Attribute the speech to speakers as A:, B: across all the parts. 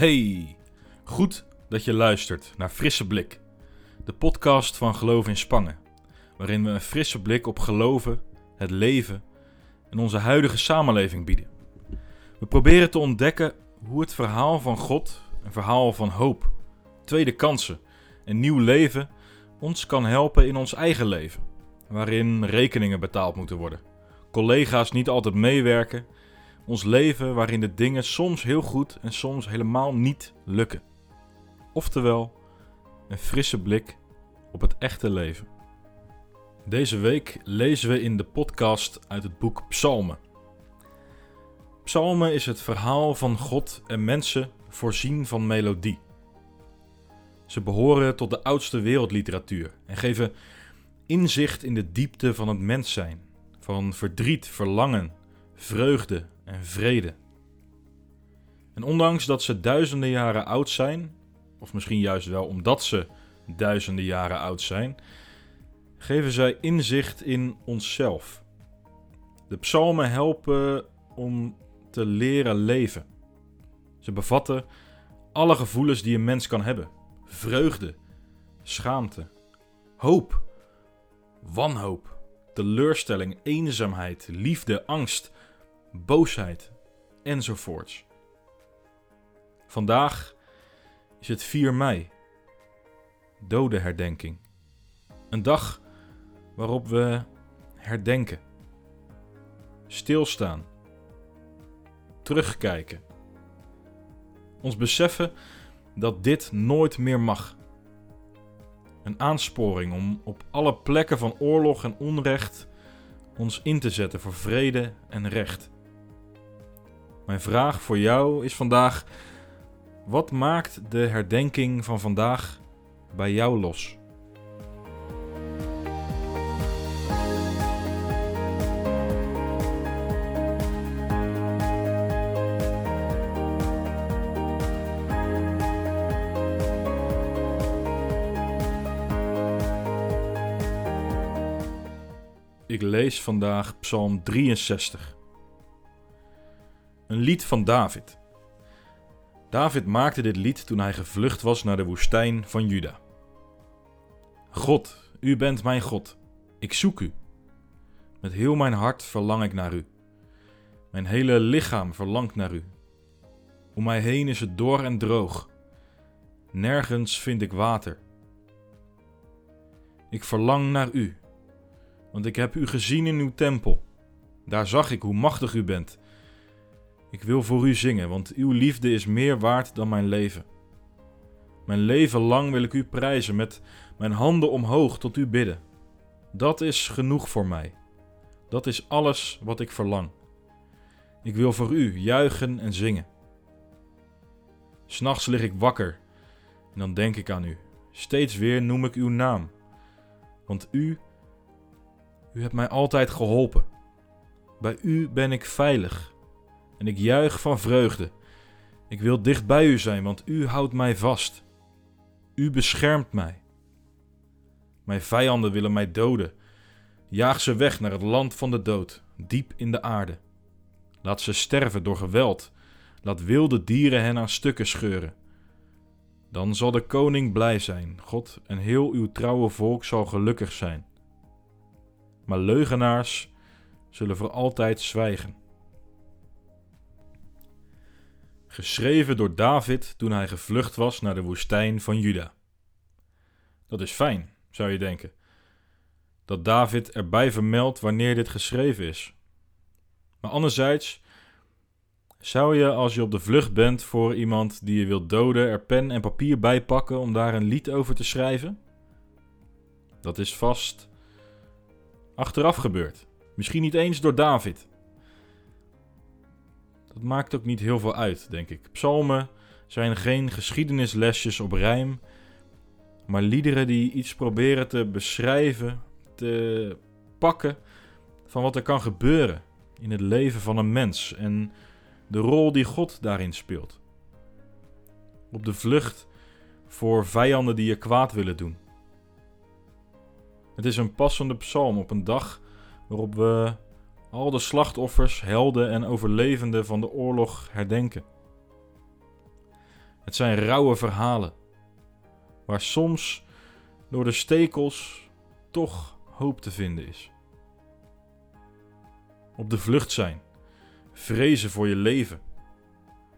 A: Hey, goed dat je luistert naar Frisse Blik, de podcast van Geloof in Spangen, waarin we een frisse blik op geloven, het leven en onze huidige samenleving bieden. We proberen te ontdekken hoe het verhaal van God, een verhaal van hoop, tweede kansen en nieuw leven ons kan helpen in ons eigen leven, waarin rekeningen betaald moeten worden, collega's niet altijd meewerken ons leven waarin de dingen soms heel goed en soms helemaal niet lukken. Oftewel, een frisse blik op het echte leven. Deze week lezen we in de podcast uit het boek Psalmen. Psalmen is het verhaal van God en mensen voorzien van melodie. Ze behoren tot de oudste wereldliteratuur en geven inzicht in de diepte van het mens zijn, van verdriet, verlangen, vreugde en vrede. En ondanks dat ze duizenden jaren oud zijn, of misschien juist wel omdat ze duizenden jaren oud zijn, geven zij inzicht in onszelf. De psalmen helpen om te leren leven. Ze bevatten alle gevoelens die een mens kan hebben: vreugde, schaamte, hoop, wanhoop, teleurstelling, eenzaamheid, liefde, angst, boosheid enzovoorts. Vandaag is het 4 mei, dodenherdenking. Een dag waarop we herdenken, stilstaan, terugkijken. Ons beseffen dat dit nooit meer mag. Een aansporing om op alle plekken van oorlog en onrecht ons in te zetten voor vrede en recht. Mijn vraag voor jou is vandaag: wat maakt de herdenking van vandaag bij jou los? Ik lees vandaag Psalm 63. Een lied van David. David maakte dit lied toen hij gevlucht was naar de woestijn van Juda. God, u bent mijn God. Ik zoek u. Met heel mijn hart verlang ik naar u. Mijn hele lichaam verlangt naar u. Om mij heen is het dor en droog. Nergens vind ik water. Ik verlang naar u, want ik heb u gezien in uw tempel. Daar zag ik hoe machtig u bent ik wil voor u zingen, want uw liefde is meer waard dan mijn leven. Mijn leven lang wil ik u prijzen, met mijn handen omhoog tot u bidden. Dat is genoeg voor mij. Dat is alles wat ik verlang. Ik wil voor u juichen en zingen. S'nachts lig ik wakker en dan denk ik aan u. Steeds weer noem ik uw naam. Want u, u hebt mij altijd geholpen. Bij u ben ik veilig en ik juich van vreugde. Ik wil dicht bij u zijn, want u houdt mij vast. U beschermt mij. Mijn vijanden willen mij doden. Jaag ze weg naar het land van de dood, diep in de aarde. Laat ze sterven door geweld. Laat wilde dieren hen aan stukken scheuren. Dan zal de koning blij zijn, God, en heel uw trouwe volk zal gelukkig zijn. Maar leugenaars zullen voor altijd zwijgen. Geschreven door David toen hij gevlucht was naar de woestijn van Juda. Dat is fijn, zou je denken. Dat David erbij vermeldt wanneer dit geschreven is. Maar anderzijds, zou je als je op de vlucht bent voor iemand die je wilt doden, er pen en papier bij pakken om daar een lied over te schrijven? Dat is vast achteraf gebeurd. Misschien niet eens door David. Dat maakt ook niet heel veel uit, denk ik. Psalmen zijn geen geschiedenislesjes op rijm, maar liederen die iets proberen te beschrijven, te pakken van wat er kan gebeuren in het leven van een mens en de rol die God daarin speelt. Op de vlucht voor vijanden die je kwaad willen doen. Het is een passende psalm op een dag waarop we al de slachtoffers, helden en overlevenden van de oorlog herdenken. Het zijn rauwe verhalen, waar soms door de stekels toch hoop te vinden is. Op de vlucht zijn, vrezen voor je leven,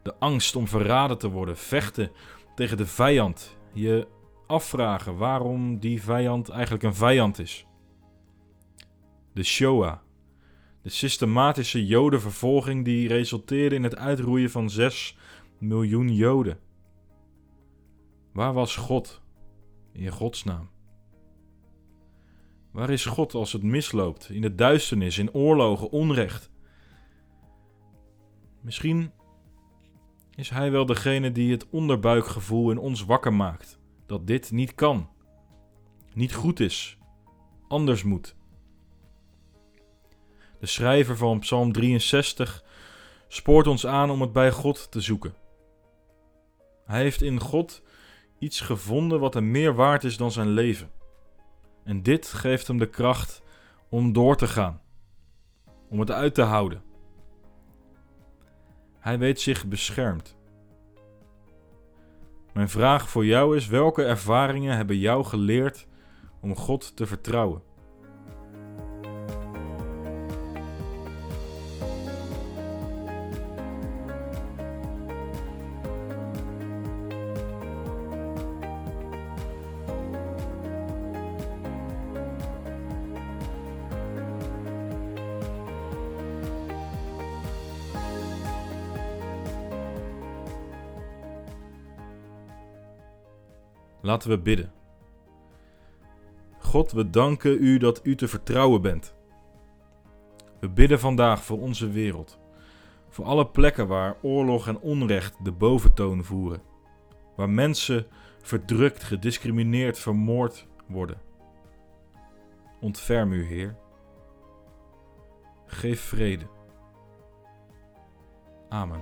A: de angst om verraden te worden, vechten tegen de vijand, je afvragen waarom die vijand eigenlijk een vijand is. De Shoah, de systematische Jodenvervolging die resulteerde in het uitroeien van 6 miljoen Joden. Waar was God in godsnaam? Waar is God als het misloopt, in de duisternis, in oorlogen, onrecht? Misschien is Hij wel degene die het onderbuikgevoel in ons wakker maakt dat dit niet kan, niet goed is, anders moet. De schrijver van Psalm 63 spoort ons aan om het bij God te zoeken. Hij heeft in God iets gevonden wat hem meer waard is dan zijn leven. En dit geeft hem de kracht om door te gaan, om het uit te houden. Hij weet zich beschermd. Mijn vraag voor jou is: welke ervaringen hebben jou geleerd om God te vertrouwen? Laten we bidden. God, we danken u dat u te vertrouwen bent. We bidden vandaag voor onze wereld, voor alle plekken waar oorlog en onrecht de boventoon voeren, waar mensen verdrukt, gediscrimineerd, vermoord worden. Ontferm u, Heer. Geef vrede. Amen.